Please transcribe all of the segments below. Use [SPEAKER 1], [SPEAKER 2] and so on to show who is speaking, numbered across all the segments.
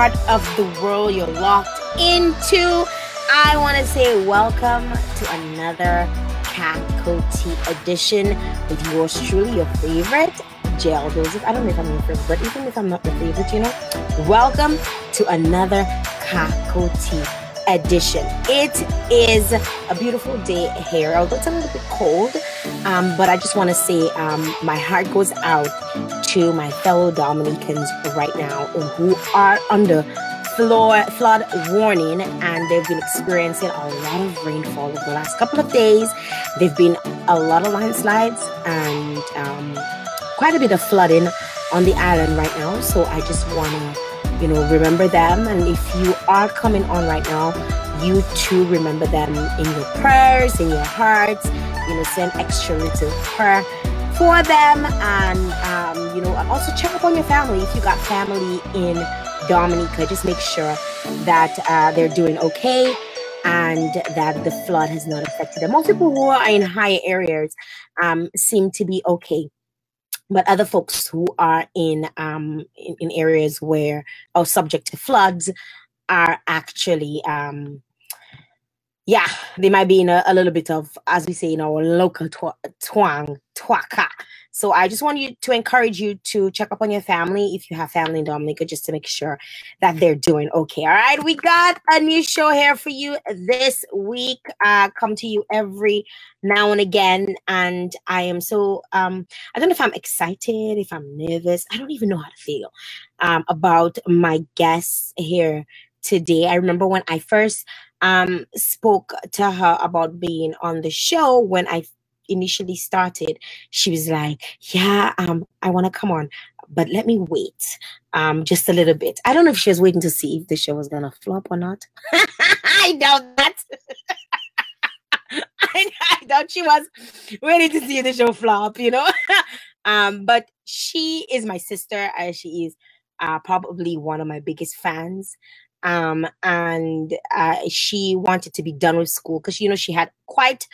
[SPEAKER 1] part of the world you're locked into. I want to say welcome to another Kakoti edition with yours truly, your favorite, JL Joseph. I don't know if I'm your favorite, but even if I'm not your favorite, you know, welcome to another Kakoti edition. It is a beautiful day here, although it's a little bit cold. Um, but I just want to say um, my heart goes out to my fellow Dominicans right now who are under flood, flood warning and they've been experiencing a lot of rainfall over the last couple of days. They've been a lot of landslides and um, quite a bit of flooding on the island right now. So I just want to you know, remember them. And if you are coming on right now, you too remember them in your prayers, in your hearts, you know, send extra little prayer for them. And, um, you know, also check up on your family. If you got family in Dominica, just make sure that uh, they're doing okay and that the flood has not affected them. Most people who are in higher areas um, seem to be okay but other folks who are in um in, in areas where are subject to floods are actually um yeah they might be in a, a little bit of as we say in our local tw- twang twaka so I just want you to encourage you to check up on your family if you have family in Dominica, just to make sure that they're doing okay. All right, we got a new show here for you this week. Uh, come to you every now and again, and I am so um, I don't know if I'm excited, if I'm nervous. I don't even know how to feel um, about my guests here today. I remember when I first um, spoke to her about being on the show when I initially started, she was like, "Yeah, um, I want to come on, but let me wait, um, just a little bit." I don't know if she was waiting to see if the show was gonna flop or not. I doubt that. I, I doubt she was waiting to see the show flop, you know. um, but she is my sister. Uh, she is uh, probably one of my biggest fans um and uh, she wanted to be done with school because you know she had quite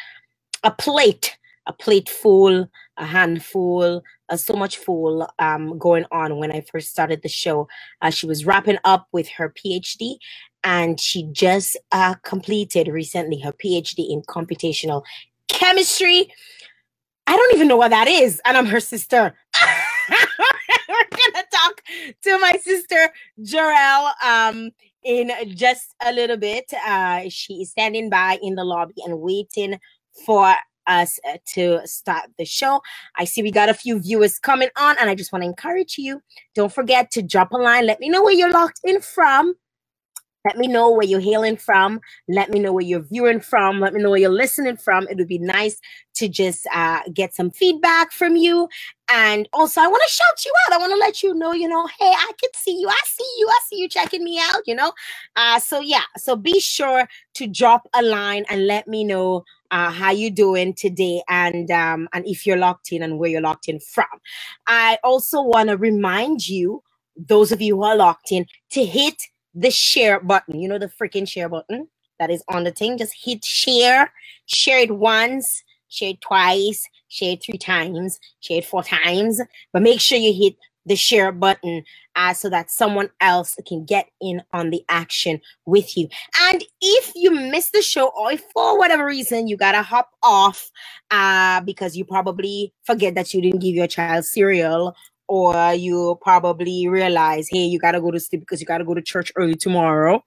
[SPEAKER 1] a plate a plate full, a handful, uh, so much full um, going on when I first started the show. Uh, she was wrapping up with her PhD and she just uh, completed recently her PhD in computational chemistry. I don't even know what that is, and I'm her sister. We're gonna talk to my sister Jarell um, in just a little bit. Uh, she is standing by in the lobby and waiting for us uh, to start the show. I see we got a few viewers coming on, and I just want to encourage you. Don't forget to drop a line. Let me know where you're locked in from. Let me know where you're hailing from. Let me know where you're viewing from. Let me know where you're listening from. It would be nice to just uh, get some feedback from you. And also, I want to shout you out. I want to let you know, you know, hey, I can see you. I see you. I see you checking me out, you know. Uh, so yeah, so be sure to drop a line and let me know uh, how you doing today and um, and if you're locked in and where you're locked in from. I also want to remind you, those of you who are locked in, to hit the share button. You know the freaking share button that is on the thing. Just hit share, share it once, share it twice, share it three times, share it four times, but make sure you hit the share button uh, so that someone else can get in on the action with you. And if you miss the show or if for whatever reason you gotta hop off uh, because you probably forget that you didn't give your child cereal or you probably realize, hey, you gotta go to sleep because you gotta go to church early tomorrow.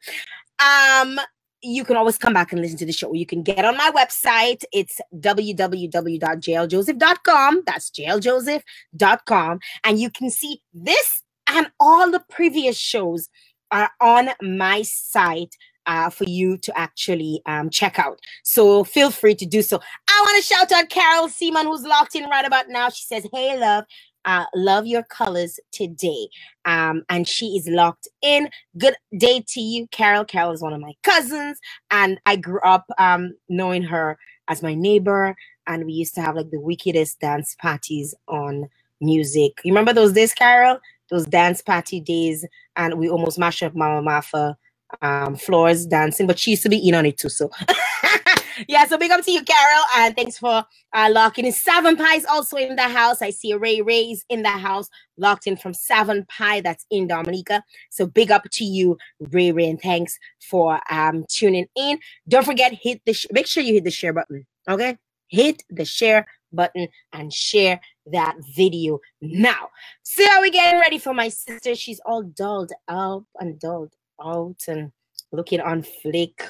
[SPEAKER 1] Um, you can always come back and listen to the show. You can get on my website. It's www.jljoseph.com. That's jljoseph.com. And you can see this and all the previous shows are on my site uh, for you to actually um, check out. So feel free to do so. I want to shout out Carol Seaman, who's locked in right about now. She says, Hey, love, uh, love your colors today. Um, and she is locked in. Good day to you, Carol. Carol is one of my cousins, and I grew up um, knowing her as my neighbor. And we used to have like the wickedest dance parties on music. You remember those days, Carol? Those dance party days, and we almost mashed up Mama Martha um, floors dancing, but she used to be in on it too. So yeah, so big up to you, Carol, and thanks for uh, locking in. Seven Pies also in the house. I see Ray Ray's in the house, locked in from Seven Pie. That's in Dominica. So big up to you, Ray Ray, and thanks for um tuning in. Don't forget hit the sh- make sure you hit the share button. Okay, hit the share button and share that video now. So are we getting ready for my sister? She's all dolled up and dolled out and looking on flick.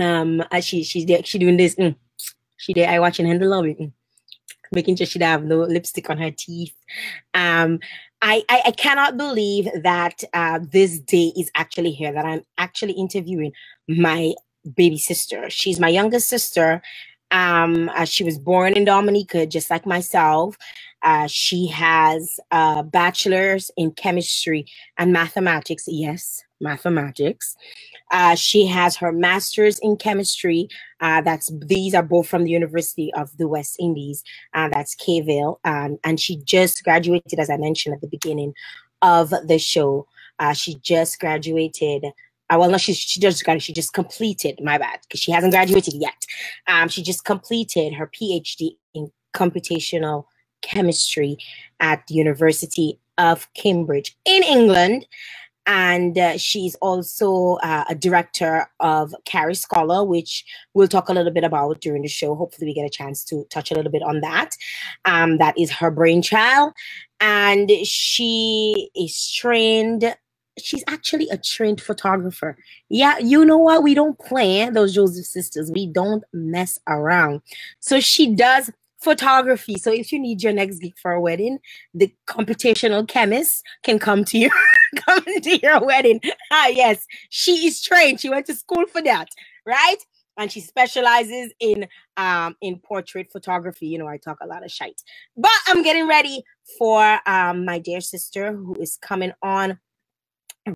[SPEAKER 1] Um, she she's there, she doing this. Mm. She there, I watching Handle Love mm. making sure she have no lipstick on her teeth. Um, I, I, I cannot believe that uh, this day is actually here. That I'm actually interviewing my baby sister. She's my youngest sister, um, uh, she was born in Dominica, just like myself. Uh, she has a bachelor's in chemistry and mathematics. Yes, mathematics. Uh, she has her master's in chemistry. Uh, that's these are both from the University of the West Indies. Uh, that's Cave Hill, um, and she just graduated, as I mentioned at the beginning of the show. Uh, she just graduated uh, well, no, she she just got she just completed. My bad, because she hasn't graduated yet. Um, she just completed her PhD in computational chemistry at the University of Cambridge in England. And uh, she's also uh, a director of CariScholar, which we'll talk a little bit about during the show. Hopefully, we get a chance to touch a little bit on that. Um, that is her brainchild. And she is trained she's actually a trained photographer. Yeah, you know what? We don't play those Joseph sisters. We don't mess around. So she does photography. So if you need your next gig for a wedding, the computational chemist can come to you, come to your wedding. Ah, yes, she is trained. She went to school for that, right? And she specializes in um in portrait photography. You know, I talk a lot of shite. But I'm getting ready for um my dear sister who is coming on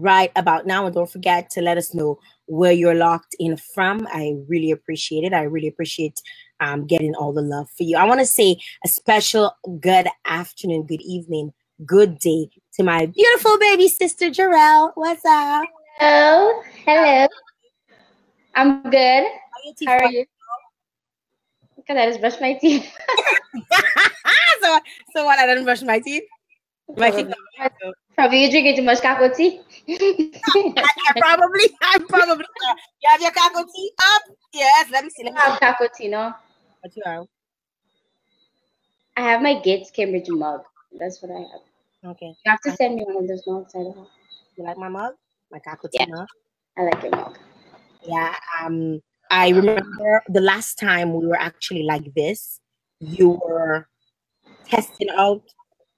[SPEAKER 1] right about now. And don't forget to let us know where you're locked in from. I really appreciate it. I really appreciate um, getting all the love for you. I want to say a special good afternoon, good evening, good day to my beautiful baby sister, Jarrell. What's up?
[SPEAKER 2] Hello. Hello. I'm good. How are you? Because I just brushed my teeth.
[SPEAKER 1] so, so what? I didn't brush my teeth? My teeth.
[SPEAKER 2] Probably you drinking too much kakao tea.
[SPEAKER 1] I, I probably, I probably. You have your kakao tea up? Yes. Let me see. Let me
[SPEAKER 2] I have kakao tea, no.
[SPEAKER 1] What you have?
[SPEAKER 2] I have my Gates Cambridge mug. That's what I have.
[SPEAKER 1] Okay.
[SPEAKER 2] You have to send me one of those mugs. I don't know.
[SPEAKER 1] You like my mug? My kakao
[SPEAKER 2] Yeah.
[SPEAKER 1] mug?
[SPEAKER 2] I like your mug.
[SPEAKER 1] Yeah. Um. I remember the last time we were actually like this. You were testing out.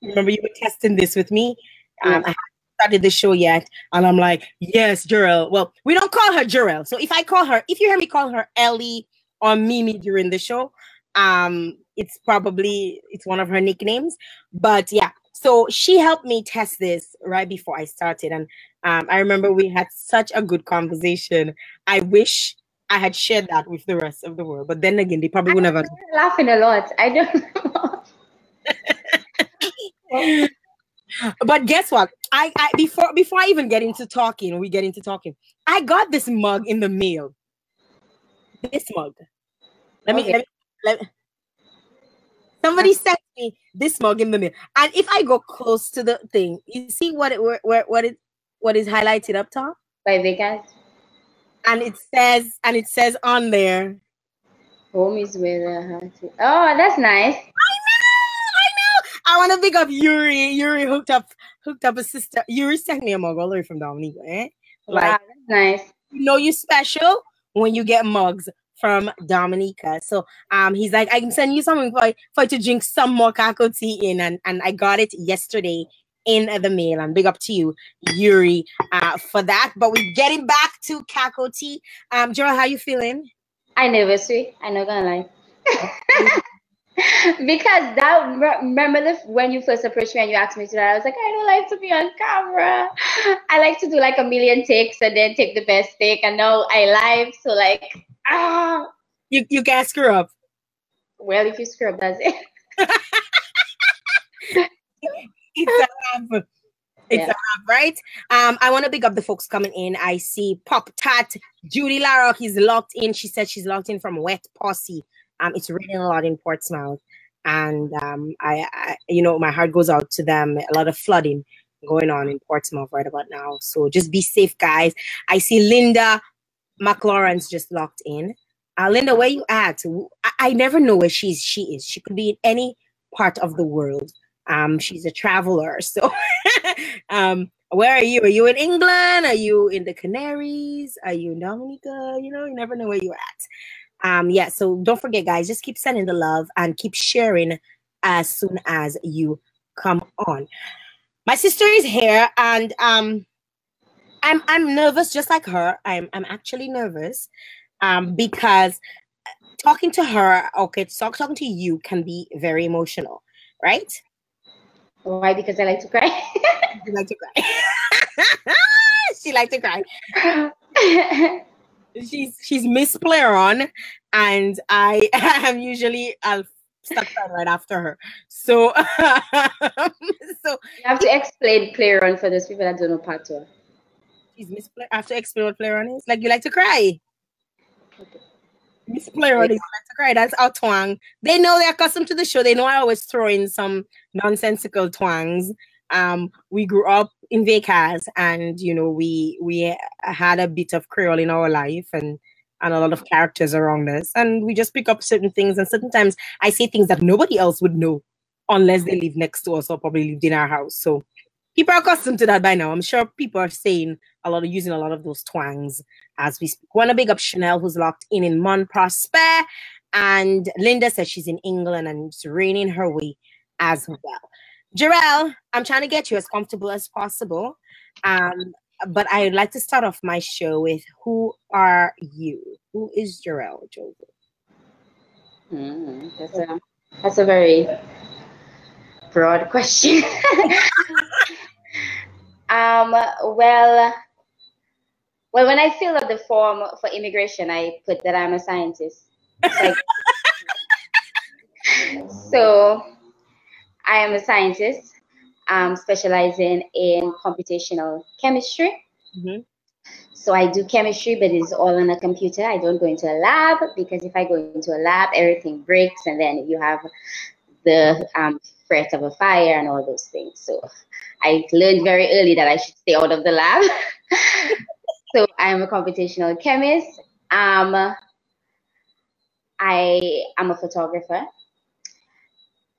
[SPEAKER 1] Remember, you were testing this with me. Um,
[SPEAKER 2] Yeah.
[SPEAKER 1] I haven't started the show yet, and I'm like, yes, Jurel. Well, we don't call her Jurel. So if I call her, if you hear me call her Ellie or Mimi during the show, um, it's probably it's one of her nicknames. But yeah, so she helped me test this right before I started, and um, I remember we had such a good conversation. I wish I had shared that with the rest of the world, but then again, they probably would never.
[SPEAKER 2] Laughing a lot. I don't know.
[SPEAKER 1] But guess what? I, I before before I even get into talking, we get into talking. I got this mug in the mail. This mug. Let me, let me let me- somebody sent me this mug in the mail. And if I go close to the thing, you see what it where, where what it what is highlighted up top?
[SPEAKER 2] By Vegas.
[SPEAKER 1] And it says and it says on there.
[SPEAKER 2] Home is where the heart is. Oh, that's nice.
[SPEAKER 1] I know, I know. I want to pick up Yuri. Yuri hooked up hooked up a sister. Yuri sent me a mug all the way from Dominica, eh? Like
[SPEAKER 2] wow, that's nice.
[SPEAKER 1] you know you're special when you get mugs from Dominica. So um he's like, I can send you something for, for you to drink some more kakao tea in. And, and I got it yesterday in the mail. And big up to you, Yuri, uh, for that. But we're getting back to kakao tea. Um, Joel, how you feeling?
[SPEAKER 2] I never see. I not gonna lie. because that remember the, when you first approached me and you asked me to that, I was like, I don't like to be on camera. I like to do like a million takes and then take the best take. And now I live, so like ah.
[SPEAKER 1] You you can't screw up.
[SPEAKER 2] Well, if you screw up, that's it.
[SPEAKER 1] It's a, um, It's yeah. a wrap, right? Um, I want to pick up the folks coming in. I see Pop Tat, Judy Larrock is locked in. She said she's locked in from Wet Posse. Um, it's raining a lot in Portsmouth, and um, I, I, you know, my heart goes out to them. A lot of flooding going on in Portsmouth right about now. So just be safe, guys. I see Linda McLaurin's just locked in. Uh, Linda, where you at? I, I never know where she's she is. She could be in any part of the world. Um, she's a traveler. So um, where are you? Are you in England? Are you in the Canaries? Are you in Dominica? You know, you never know where you're at. Um, yeah, so don't forget, guys, just keep sending the love and keep sharing as soon as you come on. My sister is here and um I'm I'm nervous just like her. I'm I'm actually nervous um because talking to her, okay, talk, talking to you can be very emotional, right?
[SPEAKER 2] Why? Because I like to cry.
[SPEAKER 1] you like to cry. she likes to cry. she's she's Miss Player and I am usually I'll start crying right after her. So
[SPEAKER 2] so you have to explain Player for those people that don't know patois.
[SPEAKER 1] She's Miss Player. I have to explain what Player is. Like you like to cry. Okay. Miss Player is like to cry. That's our twang. They know they're accustomed to the show. They know I always throw in some nonsensical twangs. Um, we grew up in Vieille Case, and you know, we we had a bit of Creole in our life, and and a lot of characters around us, and we just pick up certain things. And certain times, I say things that nobody else would know unless they live next to us or probably lived in our house. So people are accustomed to that by now. I'm sure people are saying a lot of using a lot of those twangs as we speak. Want to big up Chanel, who's locked in in Morne Prosper, and Linda says she's in England and it's raining her way as well. Jarrell, I'm trying to get you as comfortable as possible. Um, but I'd like to start off my show with who are you? Who is Jarrell Joseph?
[SPEAKER 2] Mm, that's a that's a very broad question. um, well, well, when I fill out the form for immigration, I put that I'm a scientist. Like, so I am a scientist, um, specializing in computational chemistry. Mm-hmm. So I do chemistry, but it's all on a computer. I don't go into a lab because if I go into a lab, everything breaks, and then you have the um, threat of a fire and all those things. So I learned very early that I should stay out of the lab. so I'm a computational chemist. Um, I am a photographer.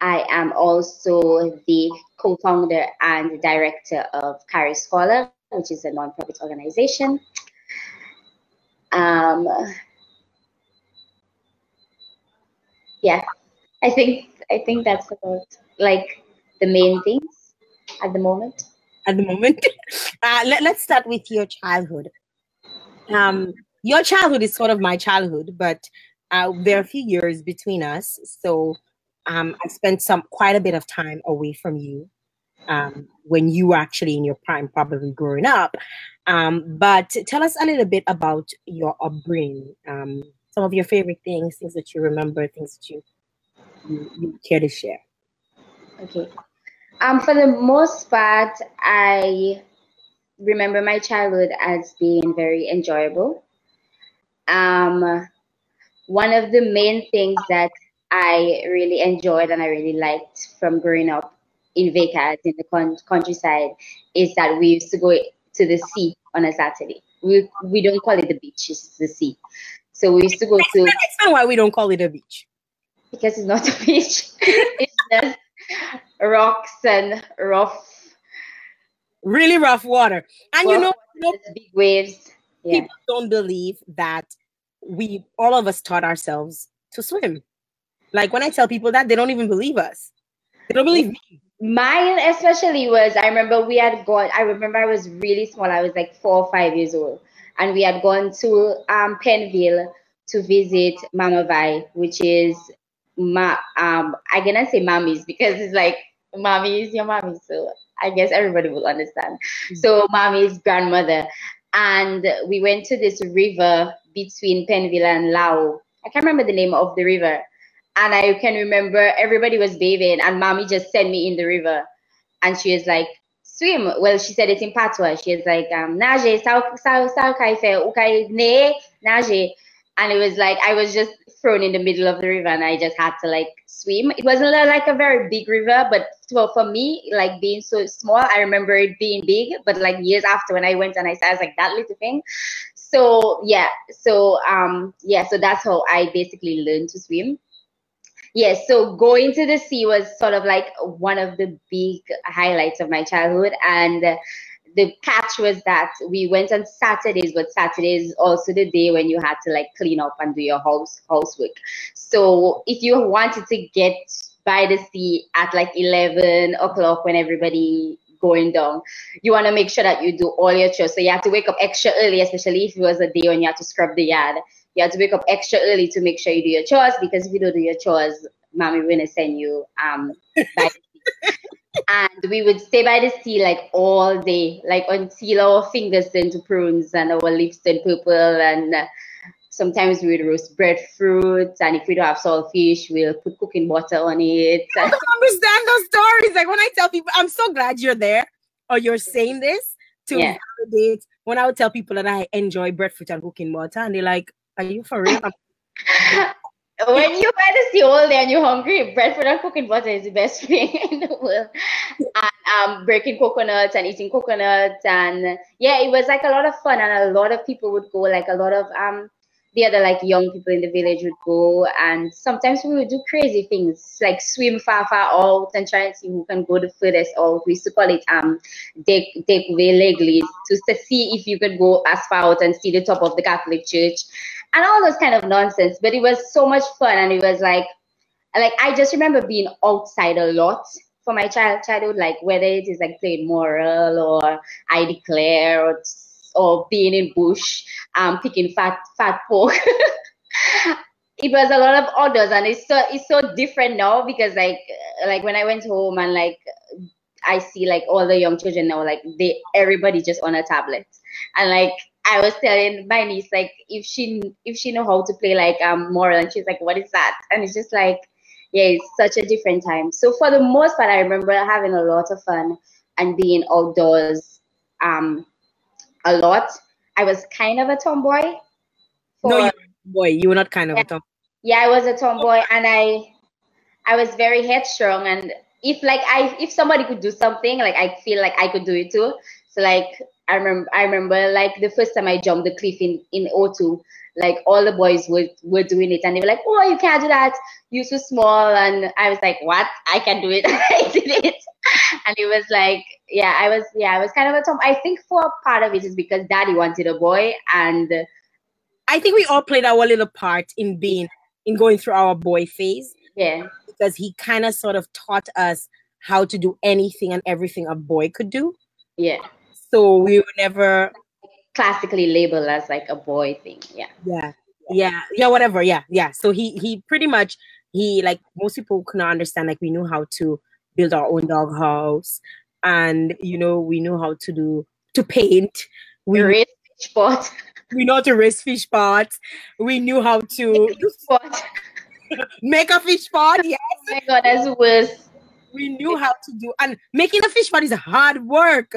[SPEAKER 2] I am also the co-founder and director of CariScholar, which is a nonprofit organization. Um, yeah, I think I think that's about like the main things at the moment.
[SPEAKER 1] At the moment, uh, let, let's start with your childhood. Um, your childhood is sort of my childhood, but uh, there are a few years between us, so um, I spent some quite a bit of time away from you um, when you were actually in your prime, probably growing up. Um, but tell us a little bit about your upbringing, um, some of your favorite things, things that you remember, things that you you, you care to share.
[SPEAKER 2] Okay. Um, for the most part, I remember my childhood as being very enjoyable. Um, one of the main things that I really enjoyed and I really liked from growing up in Vieille Case in the con- countryside is that we used to go to the sea on a Saturday. We we don't call it the beach; it's the sea. So we used to go to.
[SPEAKER 1] Explain why we don't call it a beach.
[SPEAKER 2] Because it's not a beach. it's just rocks and rough.
[SPEAKER 1] Really rough water, and you know, you know
[SPEAKER 2] big waves.
[SPEAKER 1] Yeah. People don't believe that we all of us taught ourselves to swim. Like when I tell people that, they don't even believe us. They don't believe me.
[SPEAKER 2] Mine especially was I remember we had gone. I remember I was really small. I was like four or five years old, and we had gone to um, Pennville to visit Mama Vi, which is ma um I cannot say mommies because it's like mommy is your mommy, so I guess everybody will understand. Mm-hmm. So mommy's grandmother, and we went to this river between Pennville and Lao. I can't remember the name of the river and I can remember everybody was bathing, and mommy just sent me in the river, and she was like, swim. Well, she said it in patois. She was like, um, nage, sao, sao, sao kai fe, ukai ne, nage. And it was like, I was just thrown in the middle of the river and I just had to like swim. It wasn't like a very big river, but for, me, like being so small, I remember it being big, but like years after when I went and I saw, I was like, that little thing. So yeah, so um, yeah, so that's how I basically learned to swim yes so going to the sea was sort of like one of the big highlights of my childhood and the catch was that we went on Saturdays, but Saturdays also the day when you had to like clean up and do your house housework. So if you wanted to get by the sea at like 11 o'clock when everybody going down, you want to make sure that you do all your chores. So you have to wake up extra early, especially if it was a day when you had to scrub the yard you have to wake up extra early to make sure you do your chores because if you don't do your chores, mommy will send you um and we would stay by the sea like all day, like until our fingers turn to prunes and our lips turn purple and uh, sometimes we would roast breadfruit and if we don't have saltfish we'll put cooking butter on it
[SPEAKER 1] i don't understand those stories like when i tell people i'm so glad you're there or you're saying this to yeah. validate when i would tell people that i enjoy breadfruit and cooking butter and they're like are you for real?
[SPEAKER 2] when you sea all day and you're hungry, breadfruit and cooking butter is the best thing in the world. And um, breaking coconuts and eating coconuts and yeah, it was like a lot of fun and a lot of people would go. Like a lot of um the other like young people in the village would go and sometimes we would do crazy things like swim far far out and try and see who can go the furthest out we used to call it um take take away legally to, to see if you could go as far out and see the top of the catholic church and all those kind of nonsense. But it was so much fun, and it was like, like I just remember being outside a lot for my child childhood, like whether it is like playing moral or I declare or, or being in bush, um, picking fat fat pork. it was a lot of others, and it's so it's so different now because like like when I went home and like I see like all the young children now, like they everybody just on a tablet, and like I was telling my niece like if she if she know how to play like um moral and she's like what is that? And it's just like yeah it's such a different time. So for the most part I remember having a lot of fun and being outdoors um a lot. I was kind of a tomboy
[SPEAKER 1] for, no you boy you were not kind of
[SPEAKER 2] yeah,
[SPEAKER 1] a tomboy.
[SPEAKER 2] Yeah I was a tomboy and I I was very headstrong and if like I if somebody could do something like I feel like I could do it too. So like I remember I remember like the first time I jumped the cliff in in O2, like all the boys were were doing it and they were like, "Oh, you can't do that. You're so small." And I was like, "What? I can do it." I did it, and it was like, yeah, I was yeah, I was kind of a tom. I think for part of it is because Daddy wanted a boy, and
[SPEAKER 1] I think we all played our little part in being in going through our boy phase.
[SPEAKER 2] Yeah,
[SPEAKER 1] because he kind of sort of taught us how to do anything and everything a boy could do.
[SPEAKER 2] Yeah
[SPEAKER 1] so we were never
[SPEAKER 2] classically labeled as like a boy thing. Yeah.
[SPEAKER 1] Yeah. Yeah. Yeah. Whatever. Yeah. Yeah. So he he pretty much he like most people could not understand like we knew how to build our own dog house and you know we knew how to do to paint.
[SPEAKER 2] We raise fish pot.
[SPEAKER 1] We know how to raise fish pots. We knew how to make a fish pot. Yes.
[SPEAKER 2] Oh my god, that's worse.
[SPEAKER 1] We knew how to do and making a fish pot is hard work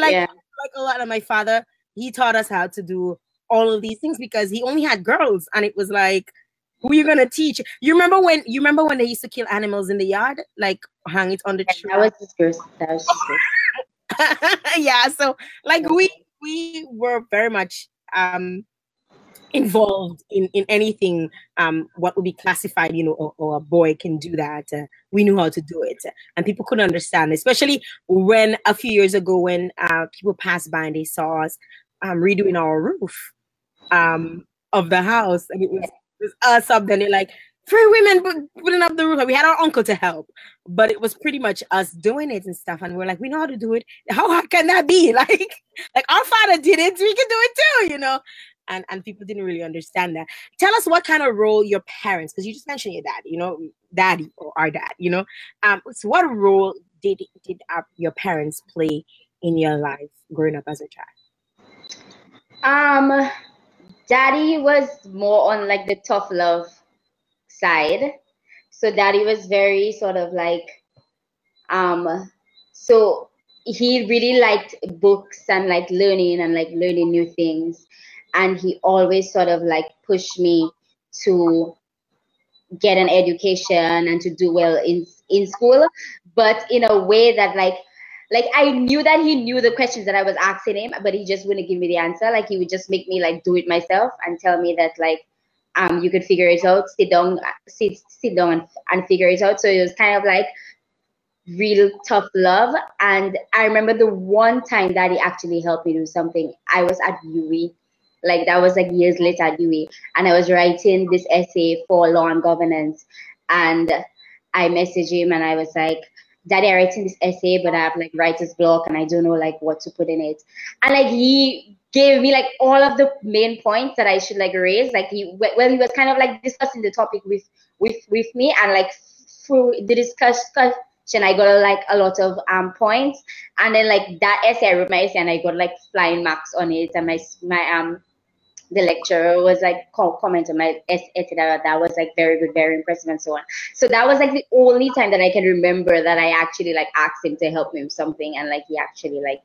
[SPEAKER 1] like yeah. like a lot of my father, he taught us how to do all of these things because he only had girls, and it was like, who are you gonna teach? You remember when you remember when they used to kill animals in the yard, like hang it on the tree?
[SPEAKER 2] That was first. That was
[SPEAKER 1] yeah. So like we we were very much um involved in in anything um what would be classified you know or, or a boy can do that uh, we knew how to do it and people couldn't understand especially when a few years ago when uh people passed by and they saw us um redoing our roof um of the house and it was, it was us up then they're like three women putting up the roof. We had our uncle to help, but it was pretty much us doing it and stuff. And we're like, we know how to do it. How hard can that be? Like, like our father did it, we can do it too, you know and and people didn't really understand that. Tell us what kind of role your parents because you just mentioned your dad you know daddy or our dad you know um so what role did did our, your parents play in your life growing up as a child?
[SPEAKER 2] Um daddy was more on like the tough love side. So daddy was very sort of like um so he really liked books and like learning and like learning new things and he always sort of like pushed me to get an education and to do well in in school but in a way that like like I knew that he knew the questions that I was asking him, but he just wouldn't give me the answer. Like he would just make me like do it myself and tell me that like um you could figure it out, sit down, sit sit down and, and figure it out. So it was kind of like real tough love. And I remember the one time that he actually helped me do something. I was at UWI, like that was like years later at UWI, and I was writing this essay for law and governance, and I messaged him and I was like, Daddy, I'm writing this essay, but I have like writer's block and I don't know like what to put in it. And like he gave me like all of the main points that I should like raise. Like he well he was kind of like discussing the topic with with with me and like through the discussion I got like a lot of um points. And then like that essay I wrote my essay and I got like flying marks on it and my my um the lecturer was like comment on my essay that, that was like very good, very impressive, and so on. So that was like the only time that I can remember that I actually like asked him to help me with something, and like he actually like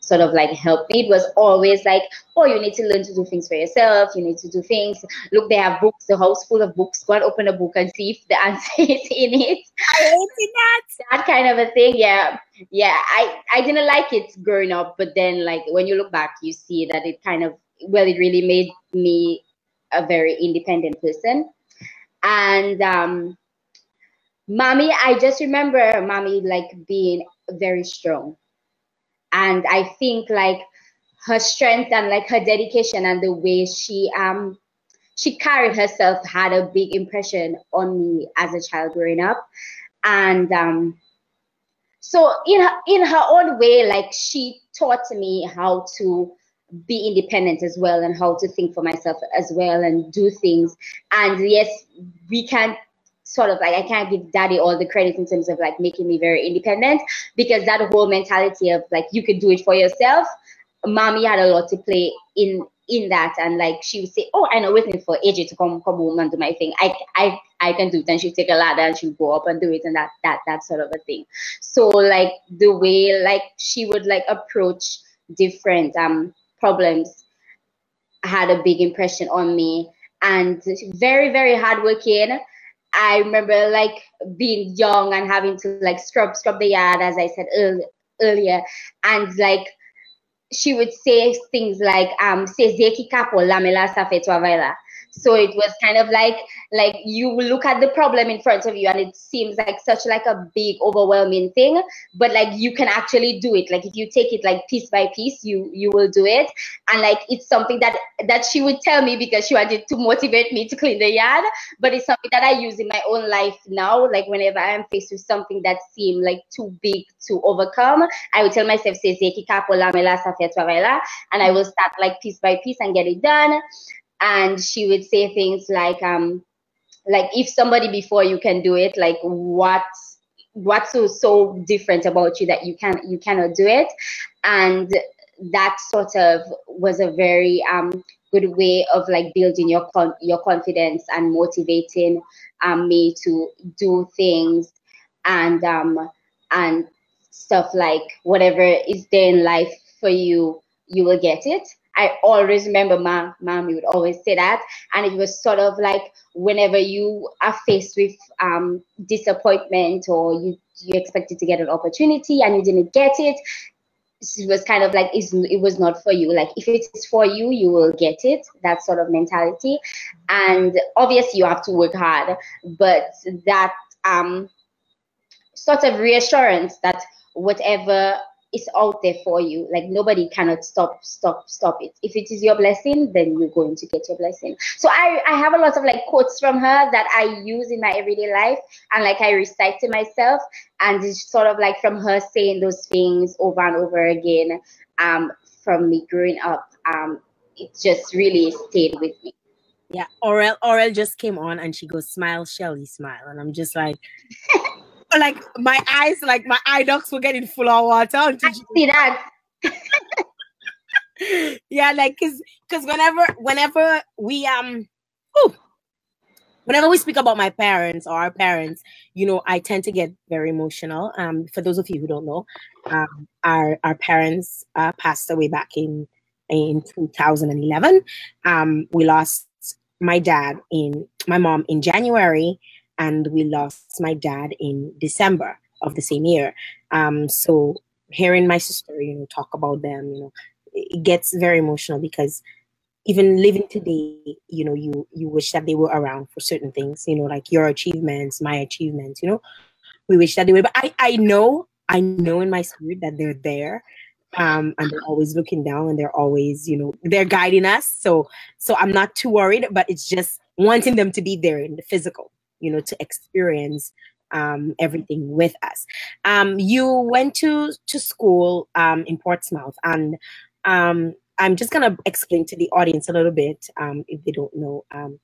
[SPEAKER 2] sort of like helped me. It was always like, oh, you need to learn to do things for yourself. You need to do things. Look, they have books, the house full of books. Go and open a book and see if the answer is in it.
[SPEAKER 1] I hated that.
[SPEAKER 2] That kind of a thing. Yeah. Yeah. I, I didn't like it growing up, but then like when you look back, you see that it kind of well, it really made me a very independent person. And um, mommy, I just remember mommy like being very strong. And I think like her strength and like her dedication and the way she um she carried herself had a big impression on me as a child growing up. And um so in her in her own way, like she taught me how to be independent as well and how to think for myself as well and do things. And yes, we can't sort of like I can't give daddy all the credit in terms of like making me very independent because that whole mentality of like you could do it for yourself. Mommy had a lot to play in in that and like she would say, Oh, I know waiting for AJ to come come home and do my thing. I I I can do it and she'd take a ladder and she'd go up and do it and that that that sort of a thing. So like the way like she would like approach different um problems had a big impression on me. And very very hardworking. I remember like being young and having to like scrub scrub the yard as i said earlier. And like she would say things like um sezeki kapo lamela safetwa so it was kind of like like you look at the problem in front of you and it seems like such like a big overwhelming thing but like you can actually do it. Like if you take it like piece by piece you you will do it. And like it's something that that she would tell me because she wanted to motivate me to clean the yard but it's something that i use in my own life now. Like whenever i'm faced with something that seemed like too big to overcome i would tell myself and i will start like piece by piece and get it done and she would say things like um like if somebody before you can do it like what what's so so different about you that you can you cannot do it? And that sort of was a very um good way of like building your con- your confidence and motivating um, me to do things and um and stuff like whatever is there in life for you you will get it I always remember my mom would always say that. And it was sort of like whenever you are faced with um, disappointment or you, you expected to get an opportunity and you didn't get it, it was kind of like it was not for you. Like if it is for you, you will get it. That sort of mentality. And obviously you have to work hard, but that um, sort of reassurance that whatever is out there for you. Like nobody cannot stop, stop, stop it. If it is your blessing, then you're going to get your blessing. So I, I have a lot of like quotes from her that I use in my everyday life and like I recite to myself and it's sort of like from her saying those things over and over again um, from me growing up. Um, it just really stayed with me.
[SPEAKER 1] Yeah, Aurel Aurel just came on and she goes, Smile, Shelly, smile. And I'm just like like my eyes, like my eye ducts were getting full of water. I
[SPEAKER 2] see that.
[SPEAKER 1] yeah, like cause cause whenever whenever we um ooh, whenever we speak about my parents or our parents, you know, I tend to get very emotional. Um, for those of you who don't know, um, our our parents uh, passed away back in in 2011. Um, we lost my dad in my mom in January, and we lost my dad in December of the same year. Um, so hearing my sister, you know, talk about them, you know, it gets very emotional because even living today, you know, you you wish that they were around for certain things, you know, like your achievements, my achievements, you know. We wish that they were, but I I know I know in my spirit that they're there. Um, and they're always looking down and they're always, you know, they're guiding us. So so I'm not too worried, but it's just wanting them to be there in the physical, you know, to experience um, everything with us. Um, you went to to school um, in Portsmouth, and um, I'm just gonna explain to the audience a little bit um, if they don't know um,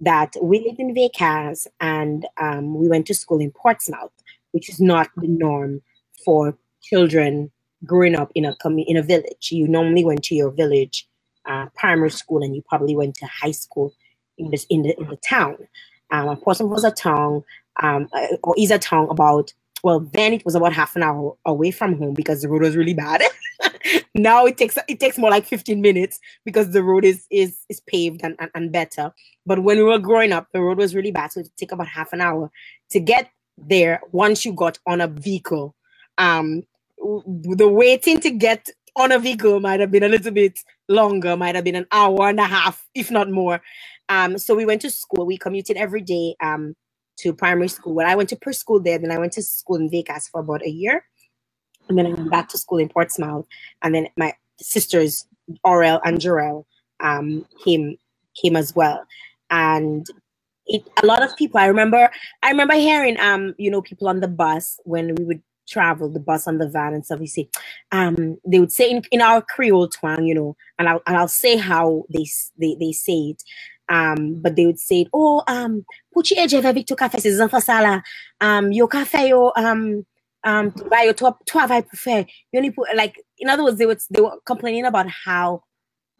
[SPEAKER 1] that we live in Vieille Case and um, we went to school in Portsmouth, which is not the norm for children growing up in a in a village. You normally went to your village uh, primary school, and you probably went to high school in this in the in the town. Um, Portsmouth was a town, um, uh, or is a town about well then it was about half an hour away from home because the road was really bad. now it takes it takes more like 15 minutes because the road is is is paved and, and, and better. But when we were growing up, the road was really bad, so it took about half an hour to get there once you got on a vehicle. Um, the waiting to get on a vehicle might have been a little bit longer, might have been an hour and a half, if not more. Um, so we went to school. We commuted every day um, to primary school. When I went to preschool there, then I went to school in Vieille Case for about a year. And then I went back to school in Portsmouth. And then my sisters, Aurel and Jarell, um, came came as well. And it, a lot of people, I remember, I remember hearing, um, you know, people on the bus when we would travel, the bus and the van and stuff, you see, um, they would say in, in our Creole twang, you know, and I'll, and I'll say how they, they, they say it. Um, but they would say, oh, um, puchi eje ve victo kafe se zanfa sala, um, yo kafe yo, um, um, by your top twelve I prefer. You only put like, in other words, they would, they were complaining about how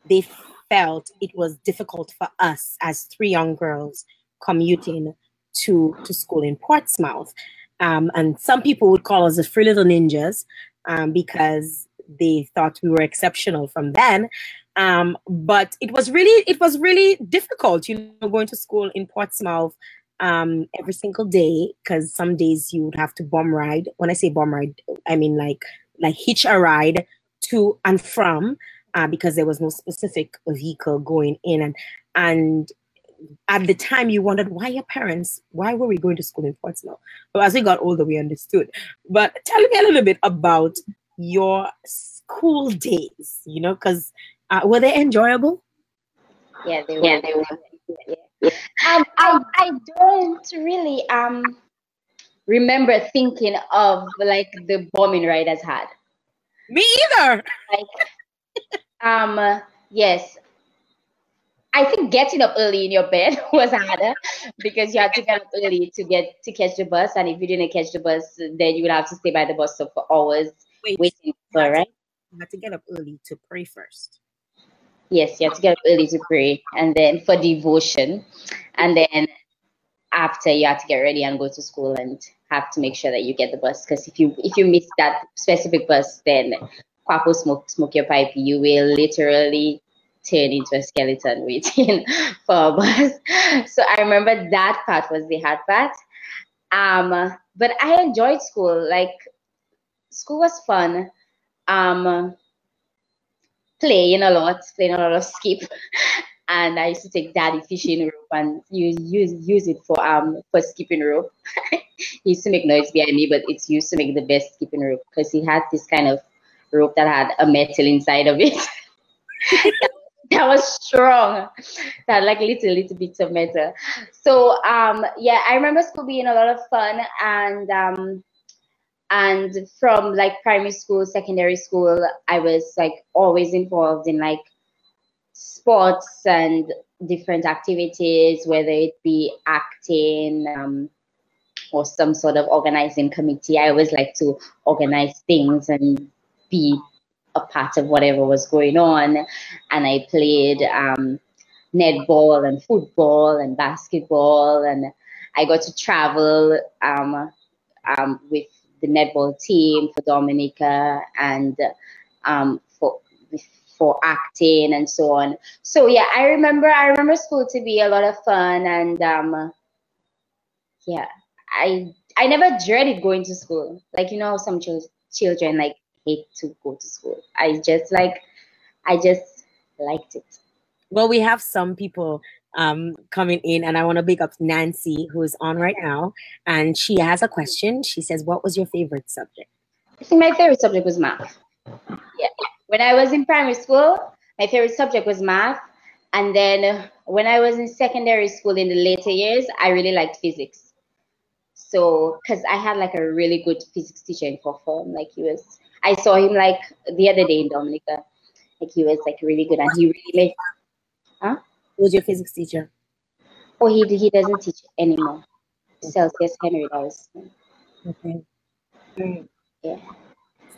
[SPEAKER 1] they felt it was difficult for us as three young girls commuting to, to school in Portsmouth. Um, and some people would call us the free little ninjas um, because they thought we were exceptional from then. Um, but it was really, it was really difficult, you know, going to school in Portsmouth um, every single day because some days you would have to bomb ride. When I say bomb ride, I mean like like hitch a ride to and from uh, because there was no specific vehicle going in. And and at the time you wondered why your parents why were we going to school in portsmouth? But as we got older we understood. But tell me a little bit about your school days you know because uh, were they enjoyable?
[SPEAKER 2] Yeah they were. yeah they were. Yeah. Um, I, I don't really um remember thinking of like the bombing riders had.
[SPEAKER 1] Me either.
[SPEAKER 2] Like um yes. I think getting up early in your bed was harder because you had to get up early to get to catch the bus, and if you didn't catch the bus, then you would have to stay by the bus stop for hours Wait, waiting for right.
[SPEAKER 1] You had to get up early to pray first.
[SPEAKER 2] Yes, you have to get up early to pray, and then for devotion, and then after you have to get ready and go to school and have to make sure that you get the bus because if you if you miss that specific bus, then Quapo smoke smoke your pipe, you will literally turn into a skeleton waiting for a bus. So I remember that part was the hard part. Um, but I enjoyed school. Like school was fun. Um, playing a lot, playing a lot of skip. and I used to take daddy fishing rope and use use use it for um for skipping rope. he used to make noise behind me, but it's used to make the best skipping rope because he had this kind of rope that had a metal inside of it. that was strong. That like little little bits of metal. So um yeah, I remember school being a lot of fun and um and from like primary school, secondary school, I was like always involved in like sports and different activities, whether it be acting um, or some sort of organizing committee. I always like to organize things and be a part of whatever was going on. And I played um, netball and football and basketball, and I got to travel um, um, with the netball team for Dominica and um, for for acting and so on. So yeah, I remember I remember school to be a lot of fun and um, yeah, I I never dreaded going to school. Like you know, some ch- children like hate to go to school. I just like I just liked it.
[SPEAKER 1] Well, we have some people um, coming in, and I want to big up Nancy, who's on right now, and she has a question. She says, "What was your favorite subject?"
[SPEAKER 2] I think my favorite subject was math. Yeah, when I was in primary school, my favorite subject was math, and then when I was in secondary school in the later years, I really liked physics. So, because I had like a really good physics teacher in fourth form, like he was. I saw him like the other day in Dominica, like he was like really good, and he really made
[SPEAKER 1] Huh? Who's your physics teacher?
[SPEAKER 2] Oh, he he doesn't teach anymore. Celsius Henry does.
[SPEAKER 1] Okay. Mm. Yeah.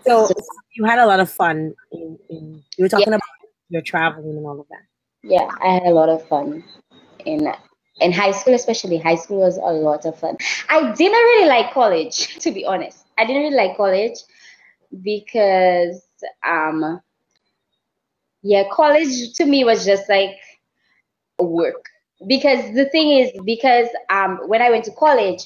[SPEAKER 1] So, so, you had a lot of fun. In, in you were talking yeah. about your traveling and all of that.
[SPEAKER 2] Yeah, I had a lot of fun in in high school, especially. High school was a lot of fun. I didn't really like college, to be honest. I didn't really like college because um yeah, college to me was just like work. Because the thing is because um when I went to college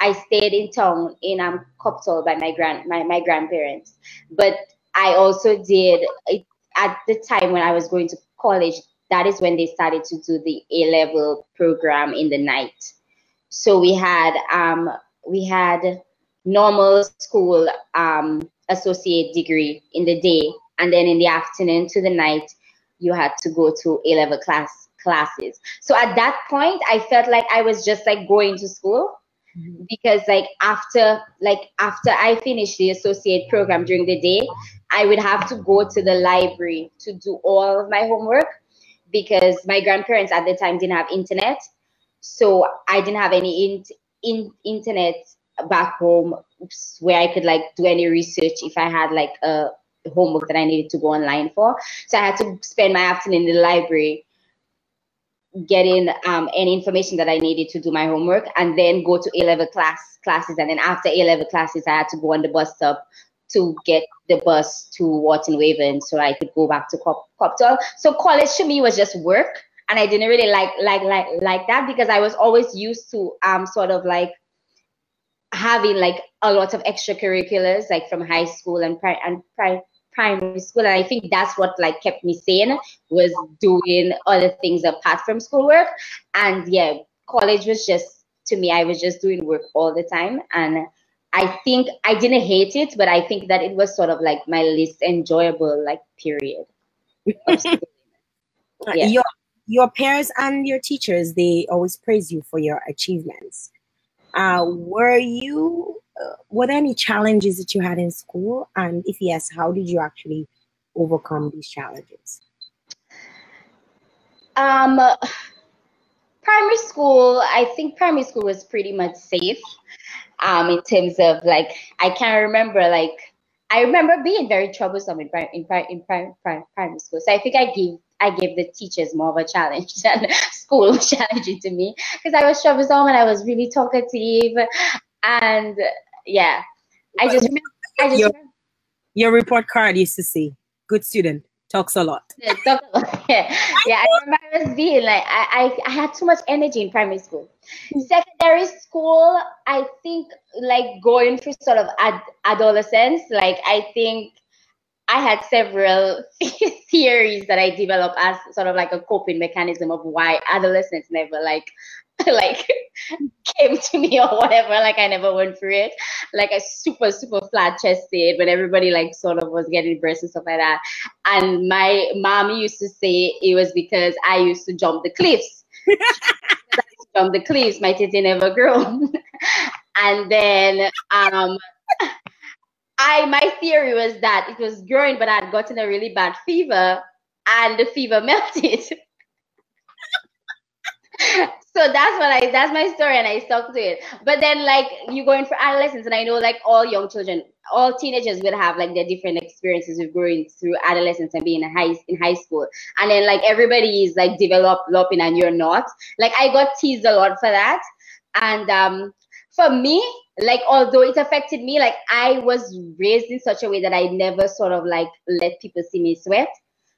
[SPEAKER 2] I stayed in town in um Copthall by my grand my, my grandparents. But I also did at the time when I was going to college that is when they started to do the A level program in the night. So we had um we had normal school um associate degree in the day. And then in the afternoon to the night you had to go to A level class classes. So at that point, I felt like I was just like going to school mm-hmm. because like after like after I finished the associate program during the day, I would have to go to the library to do all of my homework because my grandparents at the time didn't have internet. So I didn't have any in, in internet back home where I could like do any research if I had like a homework that I needed to go online for. So I had to spend my afternoon in the library getting um, any information that I needed to do my homework, and then go to A level class classes. And then after A level classes, I had to go on the bus stop to get the bus to Wotten Waven so I could go back to Cop- Copthall. So college to me was just work, and I didn't really like like like like that because I was always used to um sort of like having like a lot of extracurriculars like from high school and pri- and pri- primary school and i think that's what like kept me sane was doing other things apart from schoolwork. And yeah college was just to me i was just doing work all the time. And i think i didn't hate it but i think that it was sort of like my least enjoyable like period.
[SPEAKER 1] Yeah. your your parents and your teachers they always praise you for your achievements. Uh, were you uh, were there any challenges that you had in school? And if yes, how did you actually overcome these challenges?
[SPEAKER 2] Um, primary school, I think primary school was pretty much safe. Um, in terms of like, I can't remember like I remember being very troublesome in in, in, in primary school. So I think I gave I gave the teachers more of a challenge than school was challenging to me because I was troublesome and I was really talkative and yeah, I just remember. I just
[SPEAKER 1] your, remember. your report card used to say, "Good student, talks a lot."
[SPEAKER 2] Yeah, talk a lot. yeah. yeah, I remember I was being like, I, I, I had too much energy in primary school. Hmm. Secondary school, I think, like going through sort of ad- adolescence, like I think I had several theories that I developed as sort of like a coping mechanism of why adolescents never like like came to me or whatever. Like I never went through it. Like I super, super flat chested when everybody like sort of was getting breasts and stuff like that. And my mom used to say it was because I used to jump the cliffs. jump the cliffs, my titty never grew. and then um I my theory was that it was growing, but I'd gotten a really bad fever and the fever melted. so that's what I that's my story and I stuck to it. But then like you going for adolescence and I know like all young children, all teenagers will have like their different experiences of growing through adolescence and being in high in high school. And then like everybody is like developing and you're not. Like I got teased a lot for that. And um for me, like although it affected me, like I was raised in such a way that I never sort of like let people see me sweat.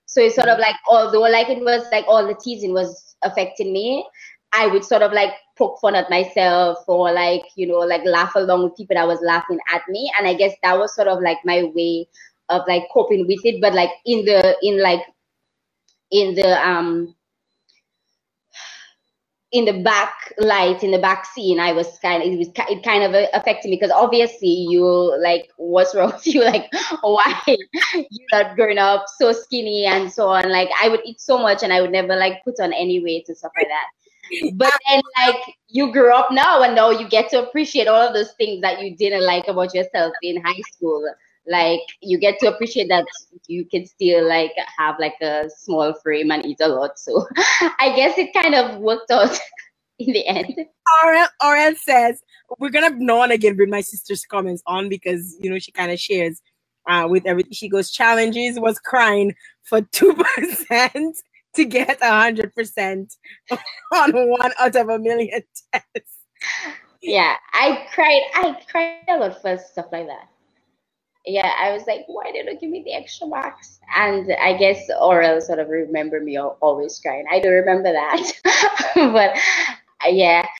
[SPEAKER 2] So it's sort of like although like it was like all the teasing was affecting me, I would sort of like poke fun at myself or like, you know, like laugh along with people that was laughing at me. And I guess that was sort of like my way of like coping with it. But like in the in like in the um in the back light in the back scene i was kind of it was it kind of uh, affected me because obviously you like what's wrong with you? Like why you're not growing up so skinny and so on? Like i would eat so much and i would never like put on any weight and stuff like that. But then like you grew up now and now you get to appreciate all of those things that you didn't like about yourself in high school like you get to appreciate that you can still like have like a small frame and eat a lot so i guess it kind of worked out in the end
[SPEAKER 3] Aurel, Aurel says we're gonna now and again bring my sister's comments on because you know she kind of shares uh, with everything she goes challenges was crying for two percent to get a hundred percent on one out of a million tests.
[SPEAKER 2] Yeah, I cried. I cried a lot for stuff like that. Yeah, I was like, why did you give me the extra marks? And I guess Aurel sort of remember me always crying. I don't remember that, but uh, yeah,